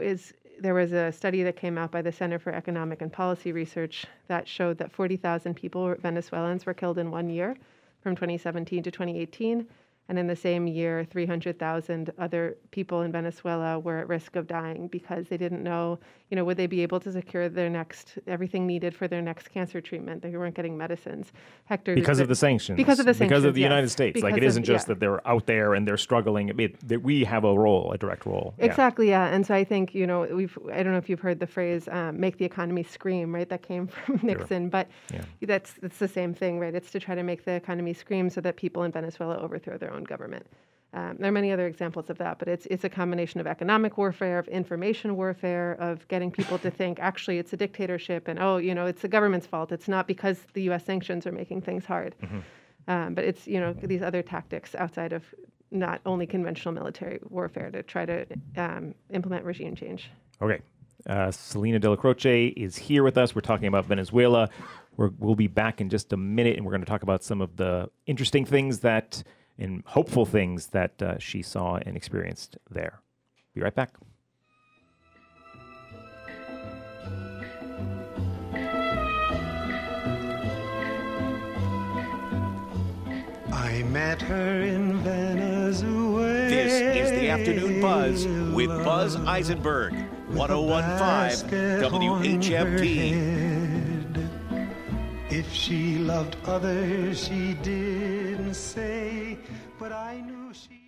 is there was a study that came out by the Center for Economic and Policy Research that showed that 40,000 people, Venezuelans, were killed in one year from 2017 to 2018. And in the same year, 300,000 other people in Venezuela were at risk of dying because they didn't know, you know, would they be able to secure their next, everything needed for their next cancer treatment? They weren't getting medicines. Hector. because of the sanctions. Because of the sanctions. Because of the yes. United States. like it Because of- isn't just yeah. that they're out there and they're struggling. It, that we have a role, a direct role. Exactly, yeah. And so I think, you know, we've, I don't know if you've heard the phrase, um, make the economy scream, right? That came from Nixon, but Yeah. that's, that's the same thing, right? It's to try to make the economy scream so that people in Venezuela overthrow their own government. Um, there are many other examples of that, but it's, it's a combination of economic warfare, of information warfare, of getting people to think actually it's a dictatorship and, oh, you know, it's the government's fault. It's not because the U.S. sanctions are making things hard. Um, but it's you know these other tactics outside of not only conventional military warfare to try to um, implement regime change. Okay. Uh, Celina Della Croce is here with us. We're talking about Venezuela. We're, we'll be back in just a minute, and we're going to talk about some of the interesting things that and hopeful things that uh, she saw and experienced there. Be right back. I met her in Venezuela. This is the Afternoon Buzz with Buzz Eisenberg, 1015 WHMP. If she loved others, she didn't say, but I knew she.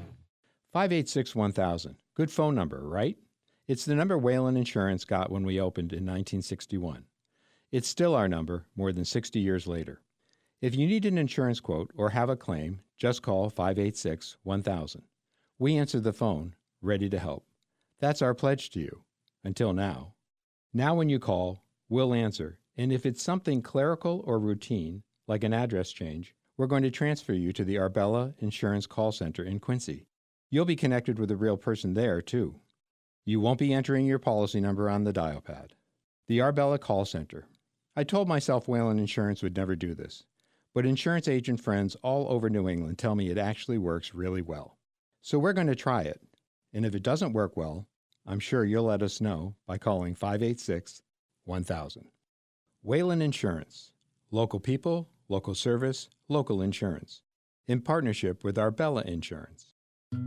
586 1000. Good phone number, right? It's the number Whalen Insurance got when we opened in 1961. It's still our number more than 60 years later. If you need an insurance quote or have a claim, just call 586 1000. We answer the phone, ready to help. That's our pledge to you. Until now. Now, when you call, we'll answer, and if it's something clerical or routine, like an address change, we're going to transfer you to the Arbella Insurance Call Center in Quincy. You'll be connected with a real person there, too. You won't be entering your policy number on the dial pad. The Arbella Call Center. I told myself Whalen Insurance would never do this, but insurance agent friends all over New England tell me it actually works really well. So we're going to try it. And if it doesn't work well, I'm sure you'll let us know by calling 586 1000. Whalen Insurance. Local people, local service, local insurance. In partnership with Arbella Insurance.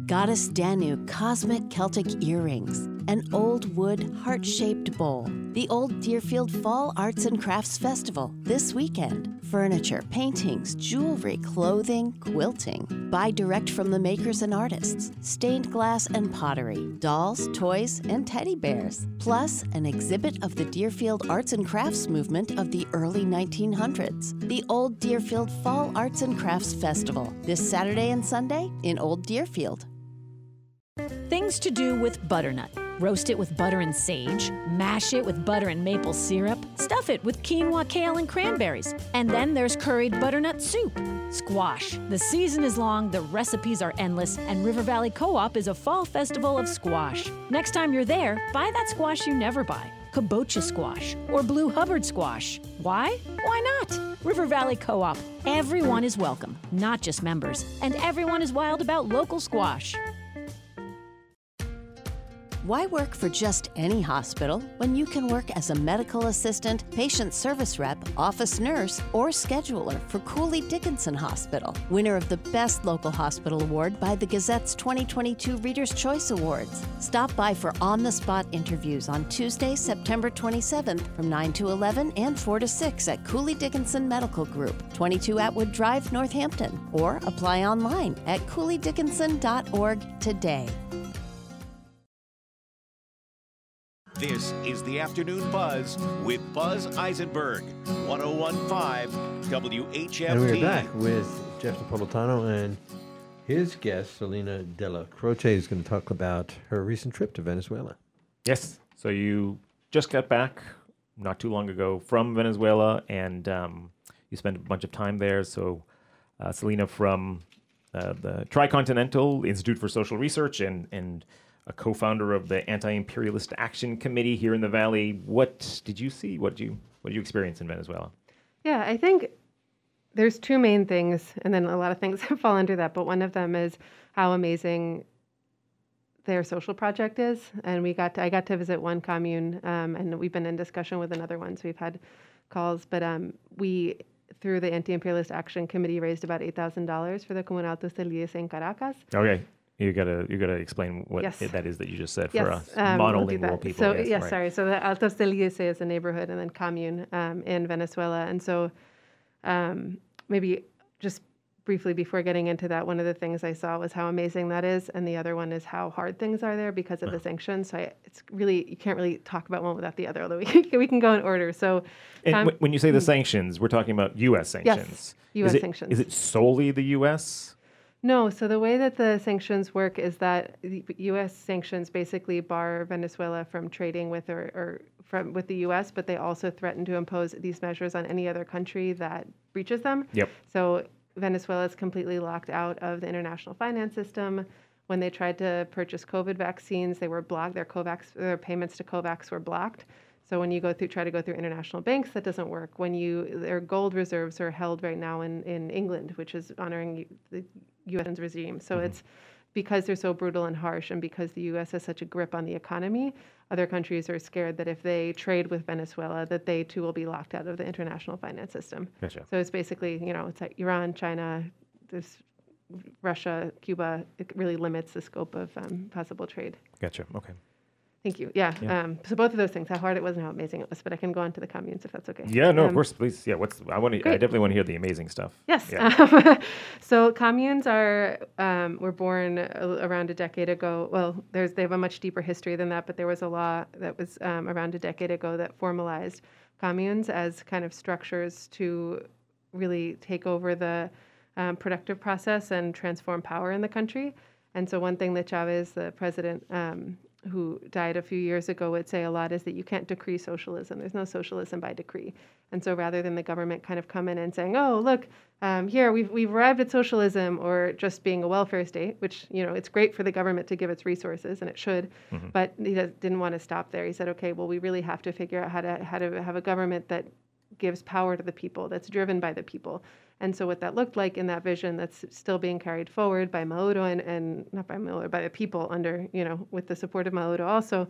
Goddess Danu Cosmic Celtic Earrings, an old wood heart shaped bowl. The Old Deerfield Fall Arts and Crafts Festival this weekend. Furniture, paintings, jewelry, clothing, quilting. Buy direct from the makers and artists. Stained glass and pottery, dolls, toys, and teddy bears. Plus, an exhibit of the Deerfield arts and crafts movement of the early 1900s. The Old Deerfield Fall Arts and Crafts Festival this Saturday and Sunday in Old Deerfield. Things to do with butternut. Roast it with butter and sage, mash it with butter and maple syrup, stuff it with quinoa, kale, and cranberries. And then there's curried butternut soup. Squash. The season is long, the recipes are endless, and River Valley Co op is a fall festival of squash. Next time you're there, buy that squash you never buy kabocha squash or blue Hubbard squash. Why? Why not? River Valley Co op. Everyone is welcome, not just members, and everyone is wild about local squash. Why work for just any hospital when you can work as a medical assistant, patient service rep, office nurse, or scheduler for Cooley Dickinson Hospital, winner of the Best Local Hospital Award by the Gazette's 2022 Reader's Choice Awards? Stop by for on the spot interviews on Tuesday, September 27th from 9 to 11 and 4 to 6 at Cooley Dickinson Medical Group, 22 Atwood Drive, Northampton, or apply online at cooleydickinson.org today. This is the Afternoon Buzz with Buzz Eisenberg, 1015 WHMP. And we're back with Jeff Napolitano and his guest, Celina Della Croce, is going to talk about her recent trip to Venezuela. Yes. So you just got back not too long ago from Venezuela, and um, you spent a bunch of time there. So uh, Celina from uh, the Tricontinental Institute for Social Research and and a co-founder of the Anti-Imperialist Action Committee here in the Valley. What did you see? What did you what did you experience in Venezuela? Yeah, I think there's two main things, and then a lot of things fall under that. But one of them is how amazing their social project is, and we got to, I got to visit one commune, um, and we've been in discussion with another one, so we've had calls. But um, we through the Anti-Imperialist Action Committee raised about eight thousand dollars for the Comunidad Feliz in Caracas. Okay. You gotta you gotta explain what Yes. it- that is that you just said for Yes, us um, we'll monolingual that. people. So yes, yes, right. sorry. So the Altos del Lice is a neighborhood, and then commune um, in Venezuela, and so um, maybe just briefly before getting into that, one of the things I saw was how amazing that is, and the other one is how hard things are there because of the sanctions. So I, it's really you can't really talk about one without the other. Although we can, we can go in order. So And com- when you say the Mm. sanctions, we're talking about U.S. sanctions. Yes, US is it, sanctions. Is it solely the U.S.? No, so the way that the sanctions work is that the U.S. sanctions basically bar Venezuela from trading with or, or from with the U.S., but they also threaten to impose these measures on any other country that breaches them. Yep. So Venezuela is completely locked out of the international finance system. When they tried to purchase COVID vaccines, they were blocked. Their COVAX, their payments to COVAX were blocked. So when you go through, try to go through international banks, that doesn't work. When you, their gold reserves are held right now in, in England, which is honoring the U.S. regime. So it's because they're so brutal and harsh, and because the U.S. has such a grip on the economy, other countries are scared that if they trade with Venezuela, that they too will be locked out of the international finance system. Gotcha. So it's basically, you know, it's like Iran, China, there's Russia, Cuba. It really limits the scope of um, possible trade. Gotcha. Okay. Thank you. Yeah. Yeah. Um, so both of those things, how hard it was and how amazing it was. But I can go on to the communes if that's okay. Yeah, no, of Um, course, please. Yeah, what's I want to? I definitely want to hear the amazing stuff. Yes. Yeah. so communes are um, were born a- around a decade ago. Well, there's they have a much deeper history than that, but there was a law that was um, around a decade ago that formalized communes as kind of structures to really take over the um, productive process and transform power in the country. And so one thing that Chavez, the president, um, who died a few years ago, would say a lot is that you can't decree socialism. There's no socialism by decree. And so rather than the government kind of come in and saying, oh, look, um, here, we've, we've arrived at socialism or just being a welfare state, which, you know, it's great for the government to give its resources, and it should, Mhm. but he didn't want to stop there. He said, okay, well, we really have to figure out how to, how to have a government that gives power to the people, that's driven by the people. And so what that looked like in that vision that's still being carried forward by Maduro and, and not by Maduro, by the people under, you know, with the support of Maduro also,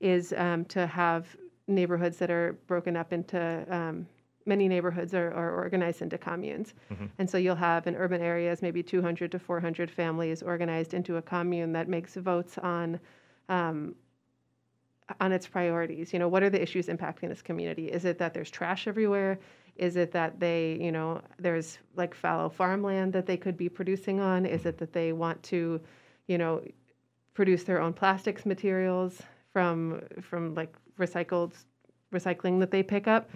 is um, to have neighborhoods that are broken up into um, many neighborhoods are, are organized into communes. Mhm. And so you'll have in urban areas maybe 200 to 400 families organized into a commune that makes votes on um, on its priorities. You know, what are the issues impacting this community? Is it that there's trash everywhere? Is it that they, you know, there's like fallow farmland that they could be producing on? Is it that they want to, you know, produce their own plastics materials from from like recycled recycling that they pick up?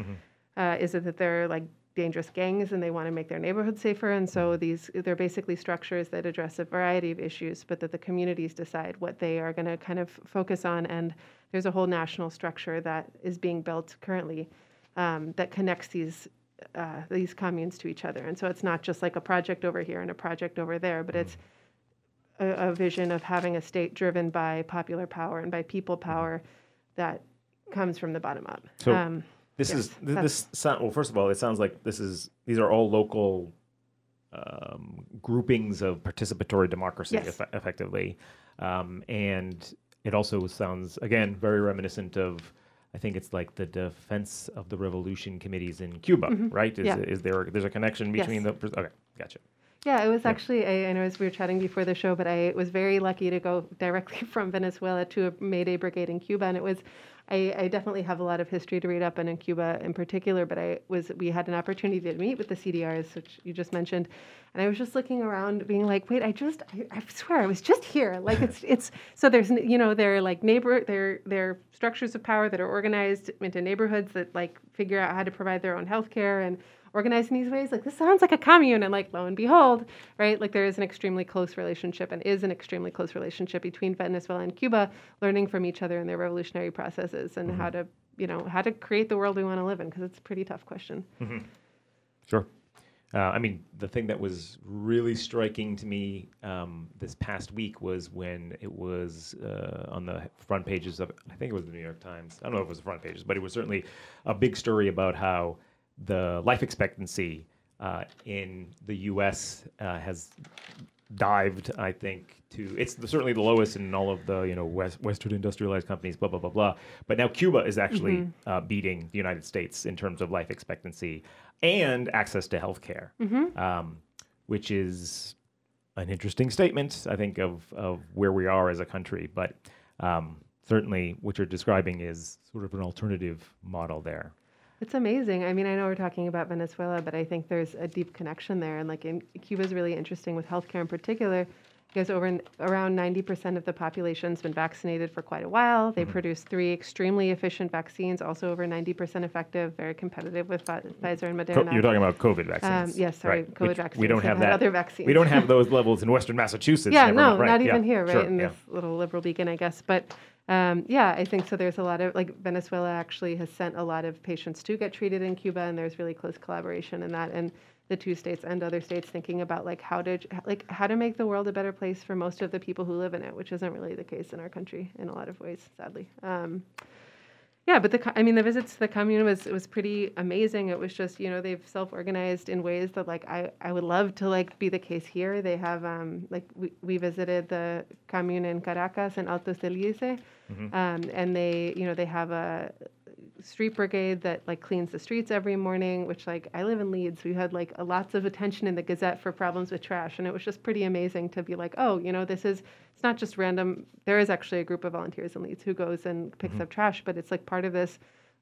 Uh, is it that they're like dangerous gangs and they want to make their neighborhood safer? And so these they're basically structures that address a variety of issues, but that the communities decide what they are going to kind of focus on. And there's a whole national structure that is being built currently um, that connects these. Uh, these communes to each other, and so it's not just like a project over here and a project over there, but it's a, a vision of having a state driven by popular power and by people power that comes from the bottom up. So Um, this yes, is th- this sound, well. First of all, it sounds like this is these are all local um, groupings of participatory democracy, Yes. effe- effectively, um, and it also sounds again very reminiscent of. I think it's like the Defense of the Revolution committees in Cuba, Mhm. right? Is, Yeah. is there there's a connection between Yes. the? Okay, gotcha. Yeah, it was actually, I, I know as we were chatting before the show, but I was very lucky to go directly from Venezuela to a Mayday Brigade in Cuba. And it was, I, I definitely have a lot of history to read up on in Cuba in particular, but I was, we had an opportunity to meet with the CDRs, which you just mentioned. And I was just looking around being like, wait, I just, I, I swear I was just here. Like it's, it's, so there's, you know, they're like neighbor, they're, they're structures of power that are organized into neighborhoods that like figure out how to provide their own healthcare and organized in these ways like this sounds like a commune and like lo and behold right like there is an extremely close relationship and is an extremely close relationship between venezuela and cuba learning from each other in their revolutionary processes and how to you know how to create the world we want to live in because it's a pretty tough question Mhm. Sure. Uh, I mean, the thing that was really striking to me um, this past week was when it was uh, on the front pages of, I think it was the New York Times. I don't know if it was the front pages, but it was certainly a big story about how the life expectancy uh, in the U.S. Uh, has dived, I think, to it's the, certainly the lowest in all of the you know West, Western industrialized companies, blah blah blah blah. But now Cuba is actually Mhm. uh, beating the United States in terms of life expectancy and access to health care, Mhm. um, which is an interesting statement, I think, of, of where we are as a country. But um, certainly what you're describing is sort of an alternative model there. It's amazing. I mean, I know we're talking about Venezuela, but I think there's a deep connection there. And like in Cuba is really interesting with healthcare in particular, because over around 90% of the population's been vaccinated for quite a while. They produce three extremely efficient vaccines, also over 90% effective, very competitive with Pfi- Pfizer and Co- Moderna. you're talking about COVID Um, vaccines. yes, sorry, right, COVID which vaccines. We don't They've that. Other vaccines. We don't have those levels in Western Massachusetts. Yeah, no. Right, not yeah, even here, right? sure, in yeah. this little liberal beacon, I guess. But um, yeah, I think so. There's a lot of like Venezuela actually has sent a lot of patients to get treated in Cuba, and there's really close collaboration in that. And the two states and other states thinking about like how to like how to make the world a better place for most of the people who live in it, which isn't really the case in our country in a lot of ways, sadly. Um, yeah, but the I mean the visits to the commune was was pretty amazing. It was just you know they've self organized in ways that like I I would love to like be the case here. They have um like we, we visited the commune in Caracas and Altos del Lice, Mhm. um, and they you know they have a street brigade that like cleans the streets every morning. Which like I live in Leeds, we had like a, lots of attention in the Gazette for problems with trash, and it was just pretty amazing to be like oh you know this is it's not just random. There is actually a group of volunteers in Leeds who goes and picks Mhm. up trash, but it's like part of this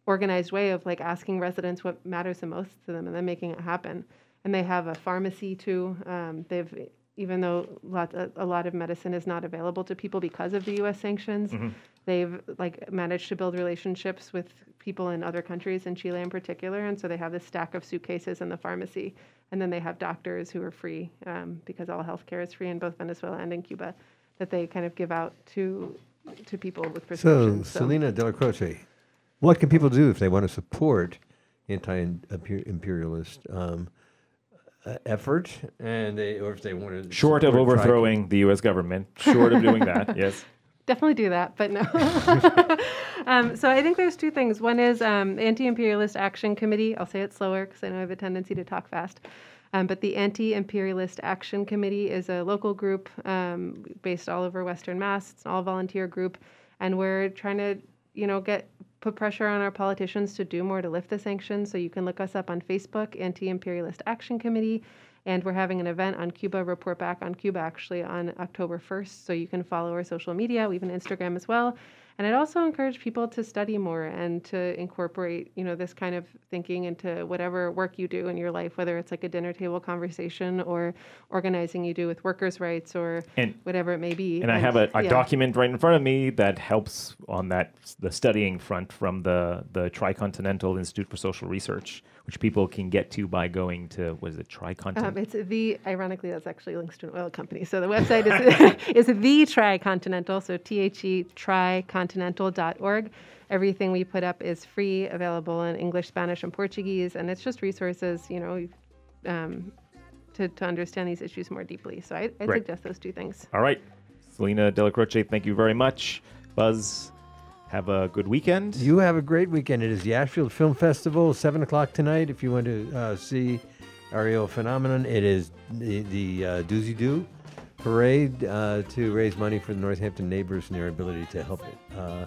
organized way of like asking residents what matters the most to them and then making it happen. And they have a pharmacy too. Um, they've even though lot, a, a lot of medicine is not available to people because of the U.S. sanctions, Mhm. they've like managed to build relationships with people in other countries, in Chile in particular, and so they have this stack of suitcases in the pharmacy, and then they have doctors who are free um, because all healthcare is free in both Venezuela and in Cuba, that they kind of give out to to people with prescriptions. So, prescriptions. Celina Della Croce, what can people do if they want to support anti-imperialist um, uh, effort, and they, or if they wanted Short of support overthrowing the U.S. government, short of doing that, yes. definitely do that, but no. um, so I think there's two things. One is um, Anti-Imperialist Action Committee. I'll say it slower because I know I have a tendency to talk fast. Um, but the Anti-Imperialist Action Committee is a local group um, based all over Western Mass. It's an all-volunteer group, and we're trying to, you know, get put pressure on our politicians to do more to lift the sanctions. So you can look us up on Facebook, Anti-Imperialist Action Committee. And we're having an event on Cuba, Report Back on Cuba, actually on October 1st. So you can follow our social media. We have an Instagram as well. And I'd also encourage people to study more and to incorporate, you know, this kind of thinking into whatever work you do in your life, whether it's like a dinner table conversation or organizing you do with workers' rights or And- whatever it may be. And I have a, a yeah. document right in front of me that helps on that the studying front from the the Tricontinental Institute for Social Research, which people can get to by going to what is it Tricontinental? Um, it's the ironically that's actually links to an oil company. So the website is is the Tricontinental. So T H E tricontinental.org. Everything we put up is free, available in English, Spanish, and Portuguese, and it's just resources, you know, um, to to understand these issues more deeply. So I, I suggest those two things. All right, Celina Della Croce, thank you very much. Buzz, have a good weekend. You have a great weekend. It is the Ashfield Film Festival, seven o'clock tonight. If you want to uh, see Ariel Phenomenon, it is the, the uh, Doozy Doo parade uh, to raise money for the Northampton neighbors and their ability to help it. Uh,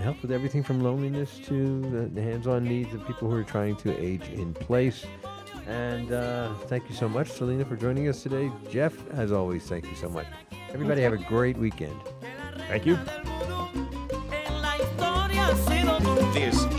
help with everything from loneliness to the, the hands-on needs of people who are trying to age in place. And uh, thank you so much, Celina, for joining us today. Jeff, as always, thank you so much. Everybody have a great weekend. Thank you.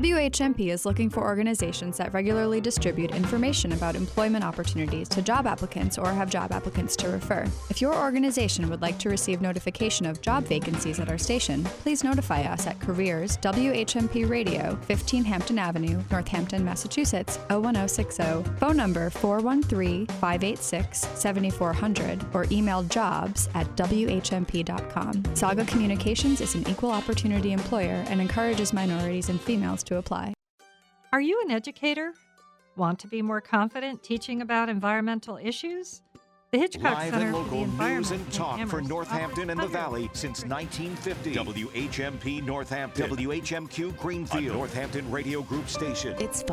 WHMP is looking for organizations that regularly distribute information about employment opportunities to job applicants or have job applicants to refer. If your organization would like to receive notification of job vacancies at our station, please notify us at Careers WHMP Radio, 15 Hampton Avenue, Northampton, Massachusetts, 01060, phone number 413 586 7400, or email jobs at WHMP.com. Saga Communications is an equal opportunity employer and encourages minorities and females to apply. Are you an educator? Want to be more confident teaching about environmental issues? The Hitchcock Live Center and for the local news and talk for Northampton and the Valley since 1950. WHMP Northampton. WHMQ Greenfield. A Northampton Radio Group station. It's